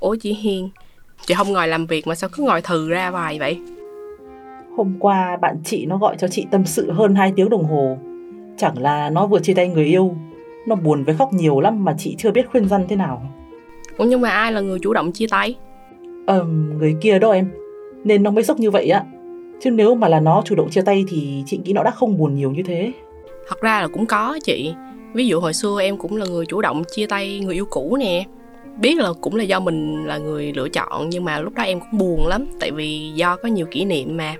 Ủa chị Hiền, chị không ngồi làm việc mà sao cứ ngồi thừ ra bài vậy? Hôm qua bạn chị nó gọi cho chị tâm sự hơn 2 tiếng đồng hồ. Chẳng là nó vừa chia tay người yêu Nó buồn với khóc nhiều lắm mà chị chưa biết khuyên răn thế nào. Ủa nhưng mà ai là người chủ động chia tay? Ờ, người kia đó em Nên nó mới sốc như vậy á. Chứ nếu mà là nó chủ động chia tay thì chị nghĩ nó đã không buồn nhiều như thế. Thật ra là cũng có chị. Ví dụ hồi xưa em cũng là người chủ động chia tay người yêu cũ nè biết là cũng là do mình là người lựa chọn nhưng mà lúc đó em cũng buồn lắm tại vì do có nhiều kỷ niệm mà.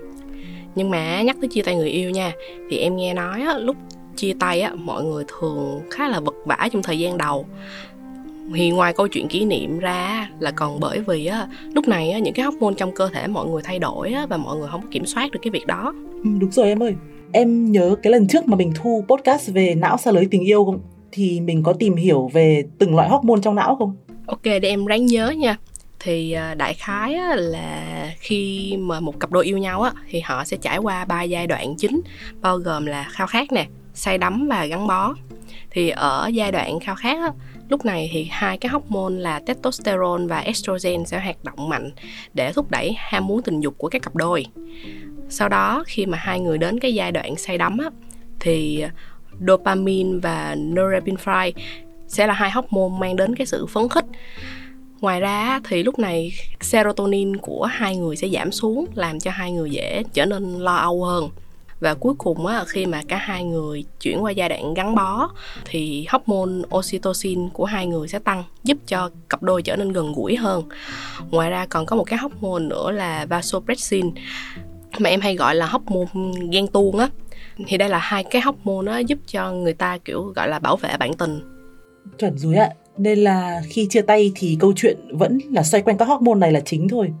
Nhưng mà nhắc tới chia tay người yêu nha thì em nghe nói á, lúc chia tay á mọi người thường khá là vật vã trong thời gian đầu. Thì ngoài câu chuyện kỷ niệm ra là còn bởi vì á lúc này á, những cái hormone trong cơ thể mọi người thay đổi á, và mọi người không kiểm soát được cái việc đó. Ừ, đúng rồi em ơi. Em nhớ cái lần trước mà mình thu podcast về não xa lưới tình yêu không? Thì mình có tìm hiểu về từng loại hormone trong não không? Ok để em ráng nhớ nha. Thì à, đại khái là khi mà một cặp đôi yêu nhau á thì họ sẽ trải qua ba giai đoạn chính bao gồm là khao khát nè say đắm và gắn bó. Thì ở giai đoạn khao khát á, lúc này thì hai cái hormone là testosterone và estrogen sẽ hoạt động mạnh để thúc đẩy ham muốn tình dục của các cặp đôi. Sau đó khi mà hai người đến cái giai đoạn say đắm á, thì dopamine và norepinephrine sẽ là hai hormone mang đến cái sự phấn khích. Ngoài ra thì lúc này serotonin của hai người sẽ giảm xuống làm cho hai người dễ trở nên lo âu hơn. Và cuối cùng á, khi mà cả hai người chuyển qua giai đoạn gắn bó thì hormone oxytocin của hai người sẽ tăng giúp cho cặp đôi trở nên gần gũi hơn. Ngoài ra còn có một cái hormone nữa là vasopressin mà em hay gọi là hormone ghen tuông á. Thì đây là hai cái hormone á giúp cho người ta kiểu gọi là bảo vệ bản tình. Chuẩn rồi ạ. Nên là khi chia tay thì câu chuyện vẫn là xoay quanh các hormone này là chính thôi.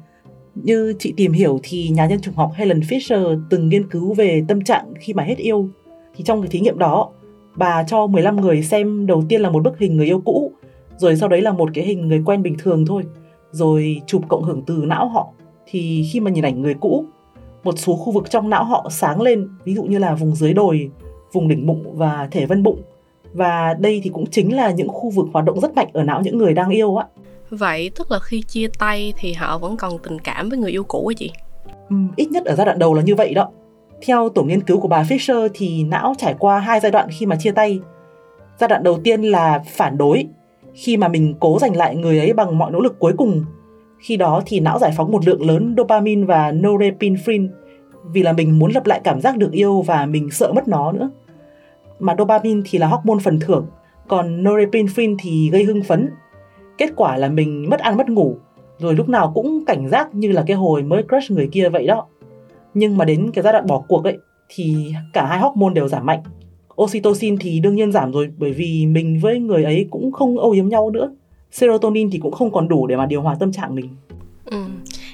Như chị tìm hiểu thì nhà nhân chủng học Helen Fisher từng nghiên cứu về tâm trạng khi mà hết yêu. Thì trong cái thí nghiệm đó, bà cho 15 người xem đầu tiên là một bức hình người yêu cũ, rồi sau đấy là một cái hình người quen bình thường thôi, rồi chụp cộng hưởng từ não họ. Thì khi mà nhìn ảnh người cũ, một số khu vực trong não họ sáng lên, ví dụ như là vùng dưới đồi, vùng đỉnh bụng và thể vân bụng và đây thì cũng chính là những khu vực hoạt động rất mạnh ở não những người đang yêu á. Vậy tức là khi chia tay thì họ vẫn còn tình cảm với người yêu cũ ấy chị? Ừ, ít nhất ở giai đoạn đầu là như vậy đó. Theo tổ nghiên cứu của bà Fisher thì não trải qua hai giai đoạn khi mà chia tay. Giai đoạn đầu tiên là phản đối khi mà mình cố giành lại người ấy bằng mọi nỗ lực cuối cùng. Khi đó thì não giải phóng một lượng lớn dopamine và norepinephrine vì là mình muốn lập lại cảm giác được yêu và mình sợ mất nó nữa mà dopamine thì là hormone phần thưởng, còn norepinephrine thì gây hưng phấn. Kết quả là mình mất ăn mất ngủ, rồi lúc nào cũng cảnh giác như là cái hồi mới crush người kia vậy đó. Nhưng mà đến cái giai đoạn bỏ cuộc ấy thì cả hai hormone đều giảm mạnh. Oxytocin thì đương nhiên giảm rồi bởi vì mình với người ấy cũng không âu yếm nhau nữa. Serotonin thì cũng không còn đủ để mà điều hòa tâm trạng mình. Ừ.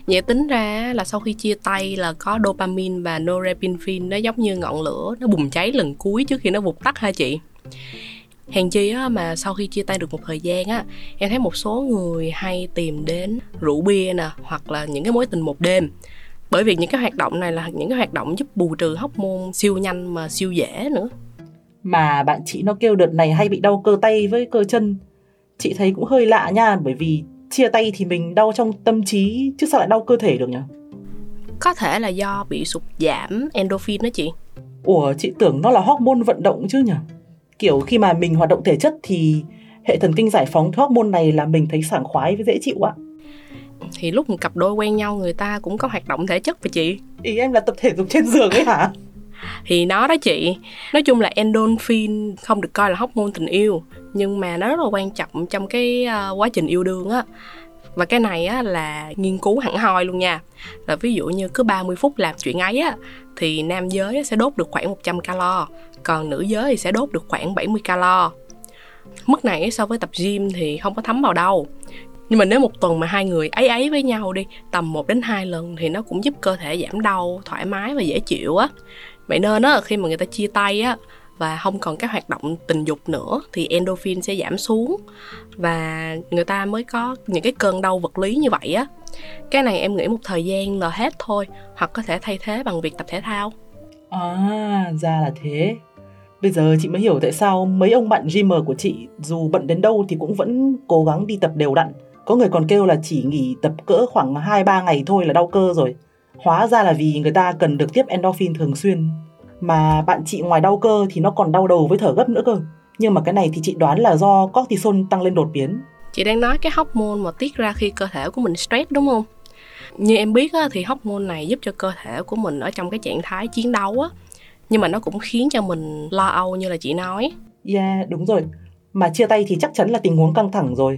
Nhẹ tính ra là sau khi chia tay là có dopamine và norepinephrine nó giống như ngọn lửa nó bùng cháy lần cuối trước khi nó vụt tắt ha chị? Hèn chi á, mà sau khi chia tay được một thời gian á Em thấy một số người hay tìm đến rượu bia nè Hoặc là những cái mối tình một đêm. Bởi vì những cái hoạt động này là những cái hoạt động giúp bù trừ hóc môn siêu nhanh mà siêu dễ nữa. Mà bạn chị nó kêu đợt này hay bị đau cơ tay với cơ chân. Chị thấy cũng hơi lạ nha Bởi vì chia tay thì mình đau trong tâm trí chứ sao lại đau cơ thể được nhỉ? Có thể là do bị sụt giảm endorphin đó chị. Ủa chị tưởng nó là hormone vận động chứ nhỉ? Kiểu khi mà mình hoạt động thể chất thì hệ thần kinh giải phóng hormone này là mình thấy sảng khoái với dễ chịu ạ. Thì lúc một cặp đôi quen nhau người ta cũng có hoạt động thể chất với chị. Ý em là tập thể dục trên giường ấy hả? Thì nó đó chị. Nói chung là endorphin không được coi là hormone tình yêu, nhưng mà nó rất là quan trọng trong cái ờ, quá trình yêu đương á. Và cái này á là nghiên cứu hẳn hoi luôn nha. Là ví dụ như cứ 30 phút làm chuyện ấy á, thì nam giới sẽ đốt được khoảng 100 calo, còn nữ giới thì sẽ đốt được khoảng 70 calo. Mức này so với tập gym thì không có thấm vào đâu. Nhưng mà nếu một tuần mà hai người ấy ấy với nhau đi, tầm 1 đến 2 lần thì nó cũng giúp cơ thể giảm đau thoải mái và dễ chịu á vậy nên á khi mà người ta chia tay á và không còn các hoạt động tình dục nữa thì endorphin sẽ giảm xuống và người ta mới có những cái cơn đau vật lý như vậy á cái này em nghĩ một thời gian là hết thôi hoặc có thể thay thế bằng việc tập thể thao À, ra là thế. Bây giờ chị mới hiểu tại sao mấy ông bạn gymer của chị dù bận đến đâu thì cũng vẫn cố gắng đi tập đều đặn. Có người còn kêu là chỉ nghỉ tập cỡ khoảng 2-3 ngày thôi là đau cơ rồi. Hóa ra là vì người ta cần được tiếp endorphin thường xuyên. Mà bạn chị ngoài đau cơ thì nó còn đau đầu với thở gấp nữa cơ. Nhưng mà cái này thì chị đoán là do cortisol tăng lên đột biến. chị đang nói cái hormone mà tiết ra khi cơ thể của mình stress đúng không như em biết á, thì hormone này giúp cho cơ thể của mình ở trong cái trạng thái chiến đấu á nhưng mà nó cũng khiến cho mình lo âu như là chị nói Yeah, đúng rồi. Mà chia tay thì chắc chắn là tình huống căng thẳng rồi.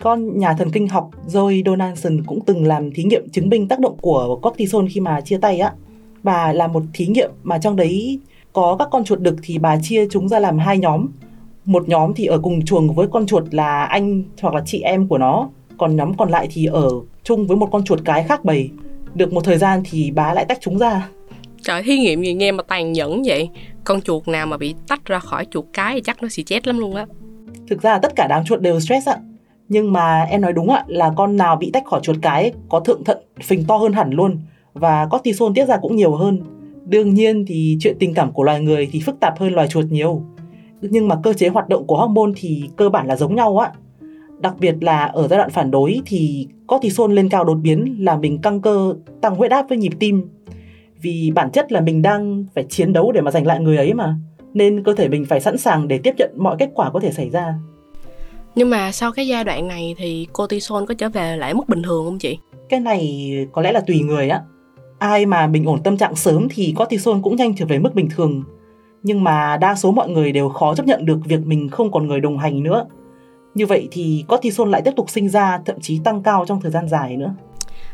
Con nhà thần kinh học Zoe Donaldson cũng từng làm thí nghiệm chứng minh tác động của cortisol khi mà chia tay á. Bà làm một thí nghiệm mà trong đấy có các con chuột đực thì bà chia chúng ra làm hai nhóm. Một nhóm thì ở cùng chuồng với con chuột là anh hoặc là chị em của nó, còn nhóm còn lại thì ở chung với một con chuột cái khác bầy. Được một thời gian thì bà lại tách chúng ra. trời thí nghiệm gì nghe mà tàn nhẫn vậy con chuột nào mà bị tách ra khỏi chuột cái thì chắc nó xì chết lắm luôn á Thực ra tất cả đám chuột đều stress ạ. Nhưng mà em nói đúng ạ là con nào bị tách khỏi chuột cái có thượng thận phình to hơn hẳn luôn và cortisol tiết ra cũng nhiều hơn. Đương nhiên thì chuyện tình cảm của loài người thì phức tạp hơn loài chuột nhiều. Nhưng mà cơ chế hoạt động của hormone thì cơ bản là giống nhau á. Đặc biệt là ở giai đoạn phản đối thì cortisol lên cao đột biến là mình căng cơ, tăng huyết áp với nhịp tim. Vì bản chất là mình đang phải chiến đấu để mà giành lại người ấy mà. Nên cơ thể mình phải sẵn sàng để tiếp nhận mọi kết quả có thể xảy ra nhưng mà sau cái giai đoạn này thì cortisol có trở về lại mức bình thường không chị Cái này có lẽ là tùy người á. Ai mà bình ổn tâm trạng sớm thì cortisol cũng nhanh trở về mức bình thường. Nhưng mà đa số mọi người đều khó chấp nhận được việc mình không còn người đồng hành nữa. Như vậy thì cortisol lại tiếp tục sinh ra, thậm chí tăng cao trong thời gian dài nữa.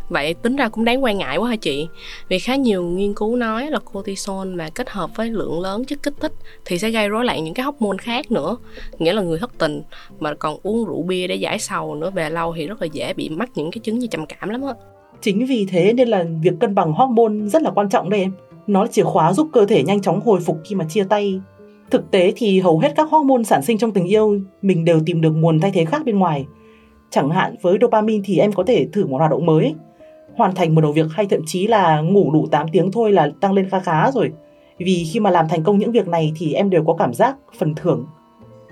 Vậy tính ra cũng đáng quan ngại quá hả chị? Vì khá nhiều nghiên cứu nói là cortisol mà kết hợp với lượng lớn chất kích thích thì sẽ gây rối loạn những cái hormone khác nữa. Nghĩa là người thất tình mà còn uống rượu bia để giải sầu nữa về lâu thì rất là dễ bị mắc những cái chứng như trầm cảm lắm á. Chính vì thế nên là việc cân bằng hormone rất là quan trọng đây em. Nó là chìa khóa giúp cơ thể nhanh chóng hồi phục khi mà chia tay. Thực tế thì hầu hết các hormone sản sinh trong tình yêu mình đều tìm được nguồn thay thế khác bên ngoài. Chẳng hạn với dopamine thì em có thể thử một hoạt động mới, hoàn thành một đầu việc hay thậm chí là ngủ đủ 8 tiếng thôi là tăng lên khá khá rồi. Vì khi mà làm thành công những việc này thì em đều có cảm giác phần thưởng.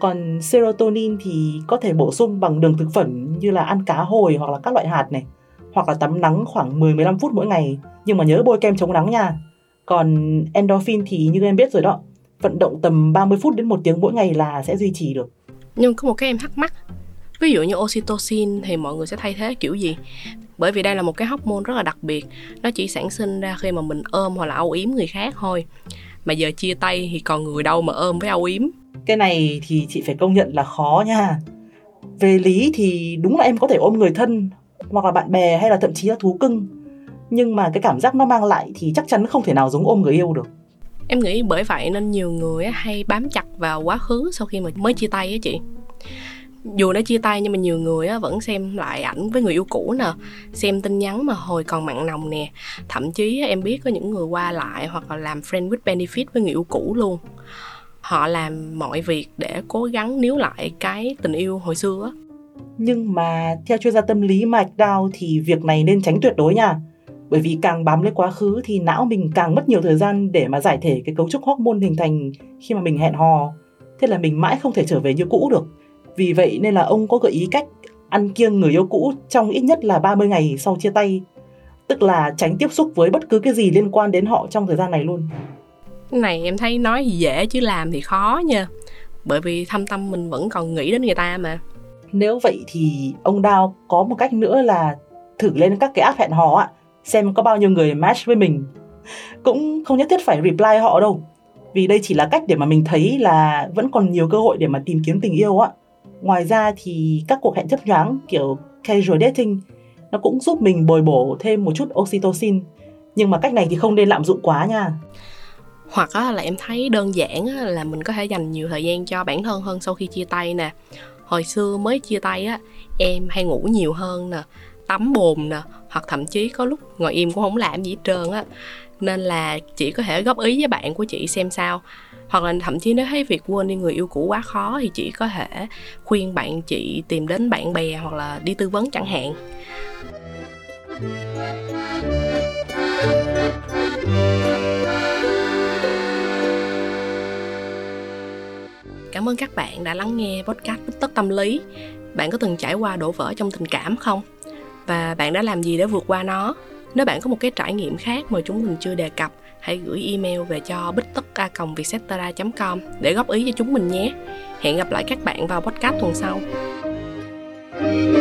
Còn serotonin thì có thể bổ sung bằng đường thực phẩm như là ăn cá hồi hoặc là các loại hạt này hoặc là tắm nắng khoảng 10-15 phút mỗi ngày nhưng mà nhớ bôi kem chống nắng nha. Còn endorphin thì như em biết rồi đó, vận động tầm 30 phút đến 1 tiếng mỗi ngày là sẽ duy trì được. Nhưng có một cái em thắc mắc Ví dụ như oxytocin thì mọi người sẽ thay thế kiểu gì? Bởi vì đây là một cái hormone rất là đặc biệt Nó chỉ sản sinh ra khi mà mình ôm hoặc là âu yếm người khác thôi Mà giờ chia tay thì còn người đâu mà ôm với âu yếm Cái này thì chị phải công nhận là khó nha. Về lý thì đúng là em có thể ôm người thân hoặc là bạn bè hay là thậm chí là thú cưng. Nhưng mà cái cảm giác nó mang lại thì chắc chắn không thể nào giống ôm người yêu được. Em nghĩ bởi vậy nên nhiều người hay bám chặt vào quá khứ sau khi mà mới chia tay á chị dù đã chia tay nhưng mà nhiều người á, vẫn xem lại ảnh với người yêu cũ nè xem tin nhắn mà hồi còn mặn nồng nè thậm chí á, em biết có những người qua lại hoặc là làm friend with benefit với người yêu cũ luôn họ làm mọi việc để cố gắng níu lại cái tình yêu hồi xưa á Nhưng mà theo chuyên gia tâm lý mạch đau thì việc này nên tránh tuyệt đối nha. Bởi vì càng bám lấy quá khứ thì não mình càng mất nhiều thời gian để mà giải thể cái cấu trúc hormone hình thành khi mà mình hẹn hò. Thế là mình mãi không thể trở về như cũ được. Vì vậy nên là ông có gợi ý cách ăn kiêng người yêu cũ trong ít nhất là 30 ngày sau chia tay. Tức là tránh tiếp xúc với bất cứ cái gì liên quan đến họ trong thời gian này luôn. này em thấy nói thì dễ chứ làm thì khó nha bởi vì thâm tâm mình vẫn còn nghĩ đến người ta mà Nếu vậy thì ông Đao có một cách nữa là thử lên các cái app hẹn hò ạ, xem có bao nhiêu người match với mình. Cũng không nhất thiết phải reply họ đâu. Vì đây chỉ là cách để mà mình thấy là vẫn còn nhiều cơ hội để mà tìm kiếm tình yêu ạ. Ngoài ra thì các cuộc hẹn chấp nhoáng kiểu casual dating nó cũng giúp mình bồi bổ thêm một chút oxytocin. Nhưng mà cách này thì không nên lạm dụng quá nha. hoặc á, là em thấy đơn giản á, là mình có thể dành nhiều thời gian cho bản thân hơn sau khi chia tay nè hồi xưa mới chia tay á em hay ngủ nhiều hơn nè tắm bồn nè hoặc thậm chí có lúc ngồi im cũng không làm gì hết trơn á nên là chị có thể góp ý với bạn của chị xem sao hoặc là thậm chí nếu thấy việc quên đi người yêu cũ quá khó thì chị có thể khuyên bạn chị tìm đến bạn bè hoặc là đi tư vấn chẳng hạn Cảm ơn các bạn đã lắng nghe podcast Bích Tất Tâm Lý. Bạn có từng trải qua đổ vỡ trong tình cảm không? Và bạn đã làm gì để vượt qua nó? Nếu bạn có một cái trải nghiệm khác mà chúng mình chưa đề cập, hãy gửi email về cho bichtocca.vietcetera.com để góp ý cho chúng mình nhé. Hẹn gặp lại các bạn vào podcast tuần sau. thank you